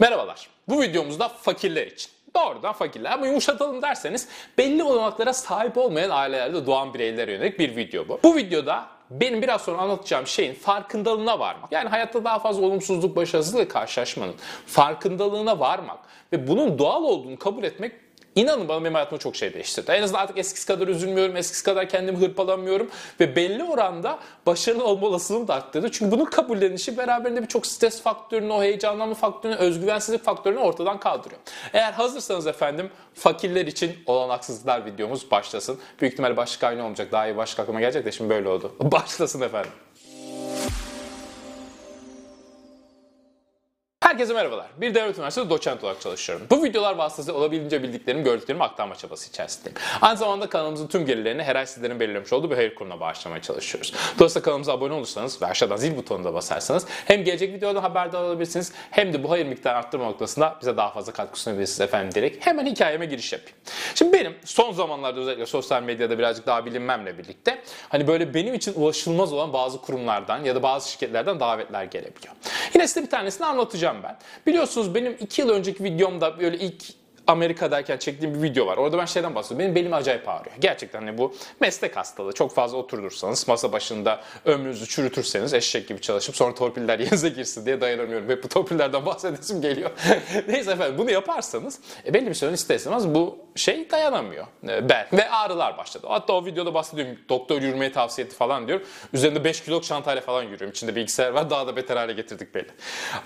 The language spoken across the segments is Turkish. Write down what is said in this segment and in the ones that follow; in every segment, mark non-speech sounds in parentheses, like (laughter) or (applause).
Merhabalar. Bu videomuzda fakirler için. Doğrudan fakirler ama yumuşatalım derseniz belli olanaklara sahip olmayan ailelerde doğan bireylere yönelik bir video bu. Bu videoda benim biraz sonra anlatacağım şeyin farkındalığına varmak. Yani hayatta daha fazla olumsuzluk, başarısızlıkla karşılaşmanın farkındalığına varmak ve bunun doğal olduğunu kabul etmek İnanın bana benim hayatımda çok şey değiştirdi. En azından artık eskisi kadar üzülmüyorum, eskisi kadar kendimi hırpalamıyorum ve belli oranda başarılı olma olasılığım da arttırdı. Çünkü bunun kabullenişi beraberinde birçok stres faktörünü, o heyecanlanma faktörünü, özgüvensizlik faktörünü ortadan kaldırıyor. Eğer hazırsanız efendim fakirler için olanaksızlıklar videomuz başlasın. Büyük ihtimalle başlık aynı olmayacak. Daha iyi başlık aklıma gelecek de şimdi böyle oldu. (laughs) Başlasın efendim. Herkese merhabalar. Bir devlet üniversitesi doçent olarak çalışıyorum. Bu videolar vasıtasıyla olabildiğince bildiklerimi, gördüklerimi aktarma çabası içerisindeyim. Aynı zamanda kanalımızın tüm gelirlerini her ay sizlerin belirlemiş olduğu bir hayır kurumuna bağışlamaya çalışıyoruz. Dolayısıyla kanalımıza abone olursanız ve aşağıdan zil butonuna basarsanız hem gelecek videodan haberdar olabilirsiniz hem de bu hayır miktarı arttırma noktasında bize daha fazla katkı sunabilirsiniz efendim diyerek hemen hikayeme giriş yapayım. Şimdi benim son zamanlarda özellikle sosyal medyada birazcık daha bilinmemle birlikte hani böyle benim için ulaşılmaz olan bazı kurumlardan ya da bazı şirketlerden davetler gelebiliyor. Yine size bir tanesini anlatacağım ben. Biliyorsunuz benim 2 yıl önceki videomda böyle ilk Amerika'dayken çektiğim bir video var. Orada ben şeyden bahsediyorum. Benim belim acayip ağrıyor. Gerçekten hani bu meslek hastalığı. Çok fazla oturursanız, masa başında ömrünüzü çürütürseniz eşek gibi çalışıp sonra torpiller (laughs) yerinize girsin diye dayanamıyorum. Hep bu torpillerden bahsedesim geliyor. (laughs) Neyse efendim bunu yaparsanız e, belli bir süre ister istemez bu şey dayanamıyor. E, bel ve ağrılar başladı. Hatta o videoda bahsediyorum. Doktor yürümeyi tavsiye etti falan diyor. Üzerinde 5 kiloluk çantayla falan yürüyorum. İçinde bilgisayar var. Daha da beter hale getirdik belli.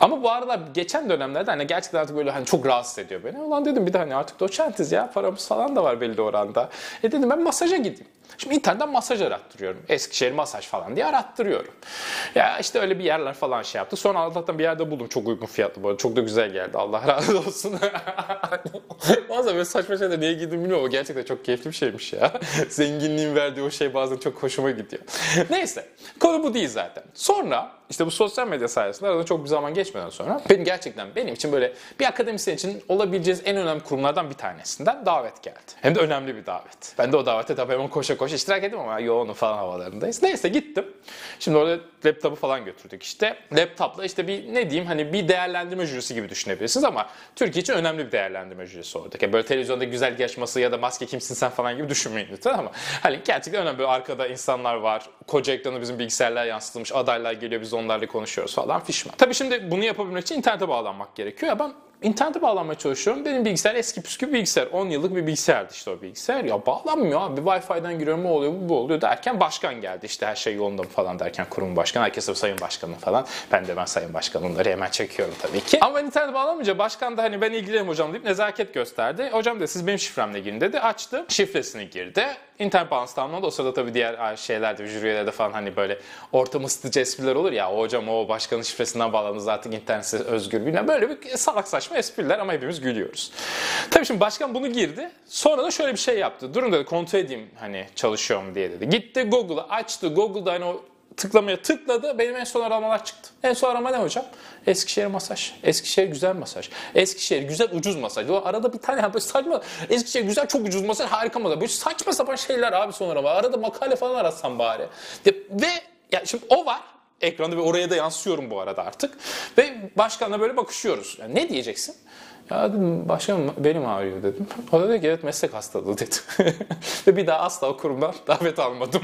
Ama bu ağrılar geçen dönemlerde hani gerçekten artık böyle hani çok rahatsız ediyor beni. Ulan dedim bir de hani artık doçentiz ya paramız falan da var belli oranda. E dedim ben masaja gideyim. Şimdi internetten masaj arattırıyorum. Eskişehir masaj falan diye arattırıyorum. Ya işte öyle bir yerler falan şey yaptı. Sonra Allah'tan bir yerde buldum. Çok uygun fiyatlı bu arada. Çok da güzel geldi. Allah razı olsun. (laughs) bazen böyle saçma şeyler niye giydim bilmiyorum ama gerçekten çok keyifli bir şeymiş ya. (laughs) Zenginliğin verdiği o şey bazen çok hoşuma gidiyor. Neyse. Konu bu değil zaten. Sonra işte bu sosyal medya sayesinde arada çok bir zaman geçmeden sonra benim gerçekten benim için böyle bir akademisyen için olabileceğiniz en önemli kurumlardan bir tanesinden davet geldi. Hem de önemli bir davet. Ben de o davete tabii hemen koşa koşa iştirak ettim ama yoğunum falan havalarındayız. Neyse gittim. Şimdi orada laptopu falan götürdük işte. Laptopla işte bir ne diyeyim hani bir değerlendirme jürisi gibi düşünebilirsiniz ama Türkiye için önemli bir değerlendirme jürisi oradaki. Yani böyle televizyonda güzel yarışması ya da maske kimsin sen falan gibi düşünmeyin lütfen ama hani gerçekten önemli. Böyle arkada insanlar var. Koca ekranı bizim bilgisayarlar yansıtılmış. Adaylar geliyor biz onlarla konuşuyoruz falan fişman. Tabii şimdi bunu yapabilmek için internete bağlanmak gerekiyor. Ya ben internete bağlanmaya çalışıyorum. Benim bilgisayar eski püskü bir bilgisayar. 10 yıllık bir bilgisayardı işte o bilgisayar. Ya bağlanmıyor abi. Wi-Fi'den giriyorum ne oluyor bu, bu oluyor derken başkan geldi. İşte her şey yolunda mı falan derken kurum başkan. Herkese sayın başkanım falan. Ben de ben sayın başkanımları hemen çekiyorum tabii ki. Ama ben internete bağlanmayınca başkan da hani ben ilgilenirim hocam deyip nezaket gösterdi. Hocam da siz benim şifremle girin dedi. Açtı. Şifresini girdi. Bağlantısı tamamladı. O sırada tabii diğer şeylerde, jüri üyeleri falan hani böyle ortam ısıtıcı espriler olur ya. O hocam o başkanın şifresinden bağlandınız artık internet özgür bilmem. Böyle bir salak saçma espriler ama hepimiz gülüyoruz. Tabii şimdi başkan bunu girdi. Sonra da şöyle bir şey yaptı. Durun dedi kontrol edeyim hani çalışıyorum diye dedi. Gitti Google'ı açtı. Google'da hani o tıklamaya tıkladı. Benim en son aramalar çıktı. En son arama ne hocam? Eskişehir masaj. Eskişehir güzel masaj. Eskişehir güzel ucuz masaj. O arada bir tane (laughs) böyle saçma. Eskişehir güzel çok ucuz masaj harika masaj. Böyle saçma sapan şeyler abi son arama. Arada makale falan aratsam bari. Ve ya şimdi o var ekranda ve oraya da yansıyorum bu arada artık. Ve başkanla böyle bakışıyoruz. Yani ne diyeceksin? Ya dedim başkanım benim ağrıyor dedim. O da dedi ki evet meslek hastalığı dedi. (laughs) ve bir daha asla o kurumdan (laughs) davet almadım.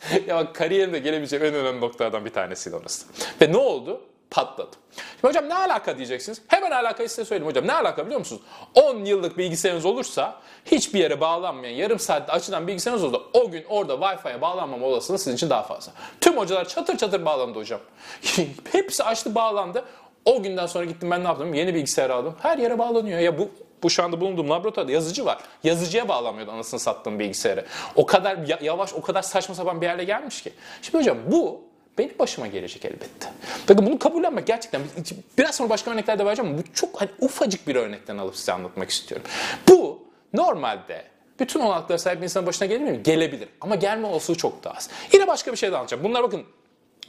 (laughs) ya bak kariyerimde gelebileceğim en önemli noktalardan bir tanesiydi orası. Ve ne oldu? Patladım. Şimdi hocam ne alaka diyeceksiniz? Hemen alakayı size söyleyeyim hocam. Ne alaka biliyor musunuz? 10 yıllık bilgisayarınız olursa hiçbir yere bağlanmayan yarım saatte açılan bilgisayarınız olursa o gün orada Wi-Fi'ye bağlanmama olasılığı sizin için daha fazla. Tüm hocalar çatır çatır bağlandı hocam. (laughs) Hepsi açtı bağlandı. O günden sonra gittim ben ne yaptım? Yeni bilgisayar aldım. Her yere bağlanıyor. Ya bu bu şu anda bulunduğum laboratuvarda yazıcı var. Yazıcıya bağlamıyordu anasını sattığım bilgisayarı. O kadar yavaş, o kadar saçma sapan bir yerle gelmiş ki. Şimdi hocam bu benim başıma gelecek elbette. Bakın bunu kabullenmek gerçekten biraz sonra başka örnekler de vereceğim ama bu çok hani ufacık bir örnekten alıp size anlatmak istiyorum. Bu normalde bütün olanaklara sahip bir insanın başına gelir mi? Gelebilir. Ama gelme olasılığı çok daha az. Yine başka bir şey de anlatacağım. Bunlar bakın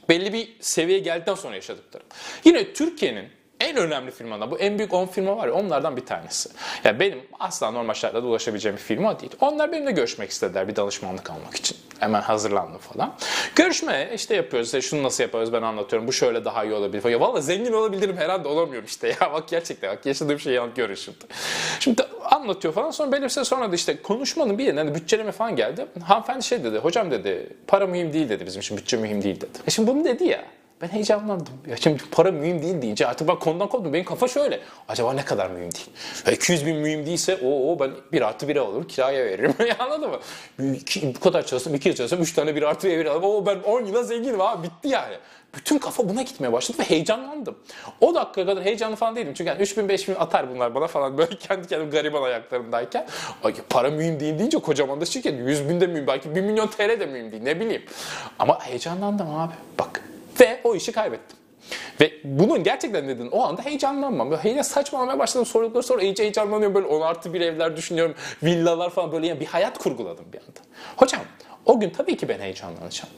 belli bir seviyeye geldikten sonra yaşadıklarım. Yine Türkiye'nin en önemli firmadan. Bu en büyük 10 firma var ya onlardan bir tanesi. Ya benim asla normal şartlarda ulaşabileceğim bir firma değil. Onlar benimle görüşmek istediler bir danışmanlık almak için. Hemen hazırlandım falan. Görüşme işte yapıyoruz. İşte şunu nasıl yaparız ben anlatıyorum. Bu şöyle daha iyi olabilir. Ya valla zengin olabilirim herhalde olamıyorum işte ya. (laughs) Bak gerçekten bak yaşadığım şeyi görün şimdi. Şimdi anlatıyor falan sonra belirse şey sonra da işte konuşmanın bir yerine hani bütçeleme falan geldi. Hanımefendi şey dedi. Hocam dedi para mühim değil dedi bizim için bütçe mühim değil dedi. E şimdi bunu dedi ya. Ben heyecanlandım. Ya şimdi para mühim değil deyince artık ben konudan koptum. Benim kafa şöyle. Acaba ne kadar mühim değil? Ya 200 bin mühim değilse o, o ben bir artı bire alırım kiraya veririm. (laughs) Anladın mı? Bu kadar çalışsam, iki yıl çalışsam, üç tane bir artı bire alırım. O ben 10 yıla zenginim abi bitti yani. Bütün kafa buna gitmeye başladı ve heyecanlandım. O dakika kadar heyecanlı falan değilim. Çünkü yani 3000 5000 atar bunlar bana falan (laughs) böyle kendi kendime gariban ayaklarımdayken. Ay, para mühim değil deyince kocaman da şirket 100 bin de mühim belki 1 milyon TL de mühim değil ne bileyim. Ama heyecanlandım abi bak ve o işi kaybettim. Ve bunun gerçekten nedeni o anda heyecanlanmam. Böyle heyecan saçmalamaya başladım sordukları sonra iyice heyecanlanıyorum. Böyle 10 artı bir evler düşünüyorum. Villalar falan böyle yani bir hayat kurguladım bir anda. Hocam o gün tabii ki ben heyecanlanacağım.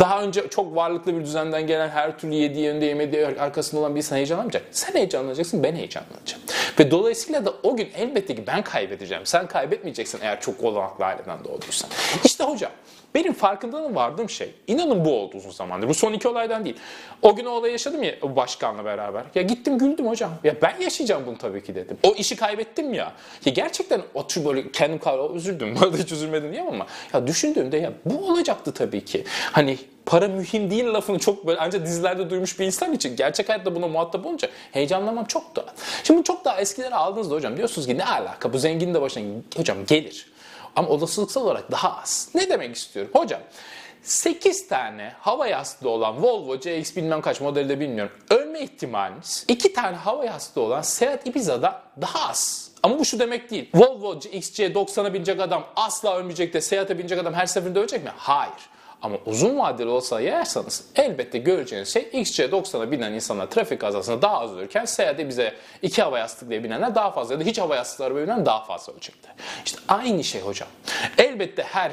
Daha önce çok varlıklı bir düzenden gelen her türlü yediği önde yemediği arkasında olan bir insan heyecanlanmayacak. Sen heyecanlanacaksın, ben heyecanlanacağım. Ve dolayısıyla da o gün elbette ki ben kaybedeceğim. Sen kaybetmeyeceksin eğer çok olanaklı aileden doğduysan. İşte hocam benim farkındalığım vardığım şey, inanın bu oldu uzun zamandır. Bu son iki olaydan değil. O gün o olayı yaşadım ya başkanla beraber. Ya gittim güldüm hocam. Ya ben yaşayacağım bunu tabii ki dedim. O işi kaybettim ya. Ya gerçekten o tür böyle kendim kavra üzüldüm. (laughs) Bu arada hiç üzülmedim diyemem ama. Ya düşündüğümde ya bu olacaktı tabii ki. Hani para mühim değil lafını çok böyle ancak dizilerde duymuş bir insan için gerçek hayatta buna muhatap olunca heyecanlamam çok daha. Şimdi çok daha eskilere aldığınızda hocam diyorsunuz ki ne alaka bu zengin de başına hocam gelir. Ama olasılıksal olarak daha az. Ne demek istiyorum? Hocam 8 tane hava yastığı olan Volvo CX bilmem kaç modelde bilmiyorum. Ölme ihtimaliniz 2 tane hava yastığı olan Seat Ibiza'da daha az. Ama bu şu demek değil. Volvo XC90'a binecek adam asla ölmeyecek de Seat'e binecek adam her seferinde ölecek mi? Hayır. Ama uzun vadeli olsa yersanız elbette göreceğiniz şey XC90'a binen insanlar trafik kazasında daha az ölürken Seat'e bize iki hava yastık diye binenler daha fazla ya da hiç hava yastıkları binen daha fazla ölecekler. İşte aynı şey hocam. Elbette her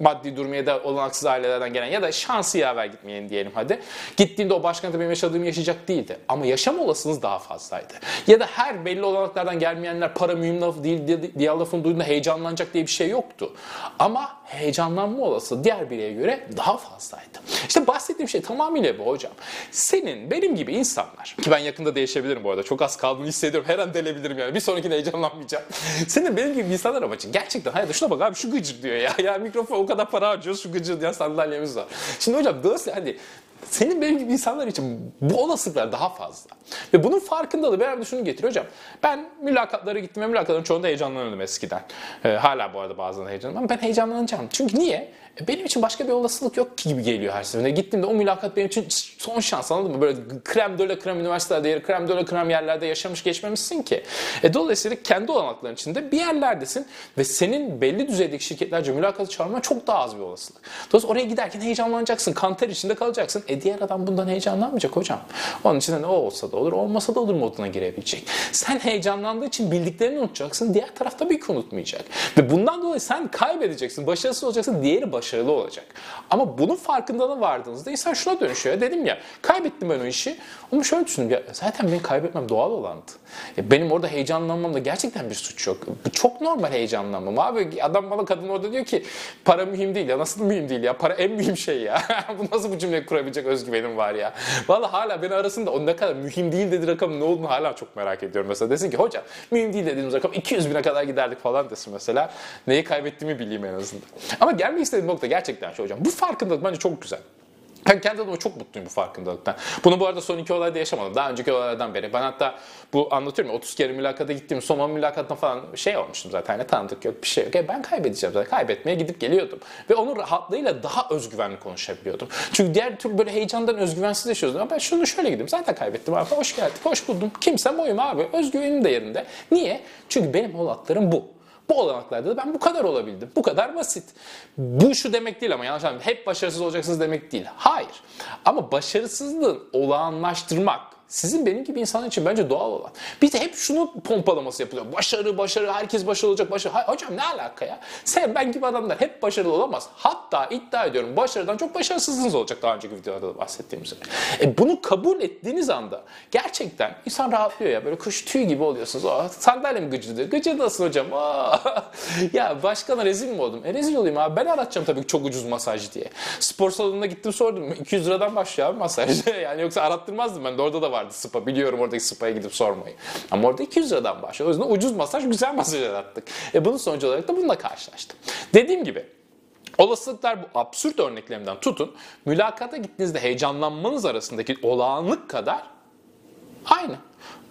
maddi durumu ya da olanaksız ailelerden gelen ya da şansı yaver gitmeyelim diyelim hadi. Gittiğinde o başkentde benim yaşadığım yaşayacak değildi. Ama yaşam olasılığınız daha fazlaydı. Ya da her belli olanaklardan gelmeyenler para mühim lafı değil diğer lafını duyduğunda heyecanlanacak diye bir şey yoktu. Ama heyecanlanma olası diğer bireye göre daha fazlaydı. İşte bahsettiğim şey tamamıyla bu hocam. Senin, benim gibi insanlar, ki ben yakında değişebilirim bu arada, çok az kaldığını hissediyorum, her an delebilirim yani, bir sonrakinde heyecanlanmayacağım. Senin, benim gibi insanlar ama gerçekten hayatta şuna bak abi şu gıcır diyor ya, (laughs) ya mikrofon o kadar para harcıyoruz şu gıcır diye sandalyemiz var. Şimdi hocam dolayısıyla hani senin benim gibi insanlar için bu olasılıklar daha fazla. Ve bunun farkındalığı beraber şunu getiriyor hocam. Ben mülakatlara gittim ve mülakatların çoğunda heyecanlanıyordum eskiden. Ee, hala bu arada bazen heyecanlanıyorum ama ben heyecanlanacağım. Çünkü niye? Benim için başka bir olasılık yok ki gibi geliyor her seferinde. Gittiğimde o mülakat benim için son şans anladın mı? Böyle krem döle krem üniversitelerde yer, krem döle krem yerlerde yaşamış geçmemişsin ki. E, dolayısıyla kendi olanakların içinde bir yerlerdesin ve senin belli düzeydeki şirketlerce mülakatı çağırma çok daha az bir olasılık. Dolayısıyla oraya giderken heyecanlanacaksın, kanter içinde kalacaksın. E diğer adam bundan heyecanlanmayacak hocam. Onun için de ne olsa da olur, olmasa da olur moduna girebilecek. Sen heyecanlandığı için bildiklerini unutacaksın, diğer taraf tabii ki unutmayacak. Ve bundan dolayı sen kaybedeceksin, başarısız olacaksın, diğeri başarılı olacak. Ama bunun farkındalığına vardığınızda insan şuna dönüşüyor. Dedim ya kaybettim ben o işi. Ama şöyle düşündüm ya zaten benim kaybetmem doğal olandı. Ya benim orada heyecanlanmamda gerçekten bir suç yok. Bu çok normal heyecanlanmam. Abi adam bana kadın orada diyor ki para mühim değil ya. Nasıl mühim değil ya? Para en mühim şey ya. (laughs) bu nasıl bu cümleyi kurabilecek özgüvenim var ya. Valla hala beni arasında o ne kadar mühim değil dedi rakamın ne olduğunu hala çok merak ediyorum. Mesela desin ki hocam mühim değil dediğimiz rakam 200 bine kadar giderdik falan desin mesela. Neyi kaybettiğimi bileyim en azından. Ama gelmek istediğim nokta gerçekten şu hocam. Bu farkındalık bence çok güzel. Ben kendi adıma çok mutluyum bu farkındalıktan. Bunu bu arada son iki olayda yaşamadım. Daha önceki olaylardan beri. Ben hatta bu anlatıyorum ya 30 kere mülakata gittiğim son 10 mülakatına falan şey olmuştum zaten. Hani tanıdık yok bir şey yok. E ben kaybedeceğim zaten. Kaybetmeye gidip geliyordum. Ve onun rahatlığıyla daha özgüvenli konuşabiliyordum. Çünkü diğer türlü böyle heyecandan özgüvensiz yaşıyordum. Ama ben şunu şöyle gideyim. Zaten kaybettim abi. Hoş geldin. Hoş buldum. Kimsem oyum abi. Özgüvenim de yerinde. Niye? Çünkü benim olanaklarım bu. Bu olanaklarda da ben bu kadar olabildim. Bu kadar basit. Bu şu demek değil ama yanlış anlamayın. Hep başarısız olacaksınız demek değil. Hayır. Ama başarısızlığın olağanlaştırmak sizin benim gibi insan için bence doğal olan. Bir de hep şunu pompalaması yapılıyor. Başarı, başarı, herkes başarılı olacak, başarı. Hayır, hocam ne alaka ya? Sen ben gibi adamlar hep başarılı olamaz. Hatta iddia ediyorum başarıdan çok başarısızlığınız olacak daha önceki videolarda da bahsettiğim üzere. E bunu kabul ettiğiniz anda gerçekten insan rahatlıyor ya. Böyle kuş tüy gibi oluyorsunuz. Oh, sandalyem gıcıdır. Gıcırdasın hocam. Oh. (laughs) ya başkana rezil mi oldum? E rezil olayım abi. Ben anlatacağım tabii ki çok ucuz masaj diye. Spor salonuna gittim sordum. 200 liradan başlıyor abi masaj. (laughs) yani yoksa arattırmazdım ben de orada da vardı spa. Biliyorum oradaki spa'ya gidip sormayı. Ama orada 200 liradan başlıyor. O yüzden ucuz masaj güzel masaj arattık. E bunun sonucu olarak da bununla karşılaştım. Dediğim gibi Olasılıklar bu absürt örneklerimden tutun, mülakata gittiğinizde heyecanlanmanız arasındaki olağanlık kadar aynı.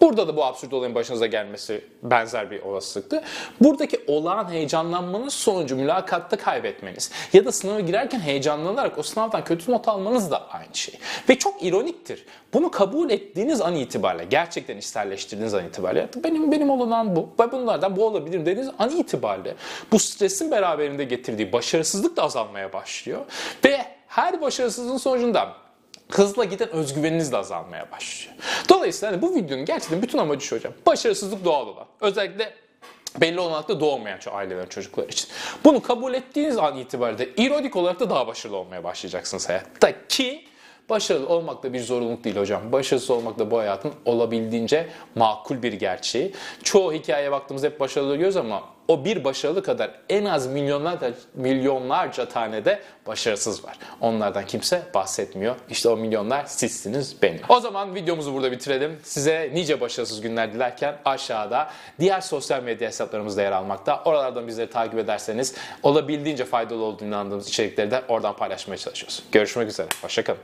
Burada da bu absürt olayın başınıza gelmesi benzer bir olasılıktı. Buradaki olağan heyecanlanmanız sonucu mülakatta kaybetmeniz ya da sınava girerken heyecanlanarak o sınavdan kötü not almanız da aynı şey. Ve çok ironiktir. Bunu kabul ettiğiniz an itibariyle, gerçekten içselleştirdiğiniz an itibariyle benim benim olan bu ve bunlardan bu olabilir dediğiniz an itibariyle bu stresin beraberinde getirdiği başarısızlık da azalmaya başlıyor. Ve her başarısızlığın sonucunda hızla giden özgüveniniz de azalmaya başlıyor. Dolayısıyla hani bu videonun gerçekten bütün amacı şu hocam. Başarısızlık doğal olan. Özellikle belli olanakla doğmayan ailelerin çocuklar için. Bunu kabul ettiğiniz an itibariyle ironik olarak da daha başarılı olmaya başlayacaksınız hayatta ki Başarılı olmak da bir zorunluluk değil hocam. Başarısız olmak da bu hayatın olabildiğince makul bir gerçeği. Çoğu hikayeye baktığımızda hep başarılı görüyoruz ama o bir başarılı kadar en az milyonlarca, milyonlarca tane de başarısız var. Onlardan kimse bahsetmiyor. İşte o milyonlar sizsiniz benim. O zaman videomuzu burada bitirelim. Size nice başarısız günler dilerken aşağıda diğer sosyal medya hesaplarımızda yer almakta. Oralardan bizleri takip ederseniz olabildiğince faydalı olduğunu inandığımız içerikleri de oradan paylaşmaya çalışıyoruz. Görüşmek üzere. Hoşçakalın.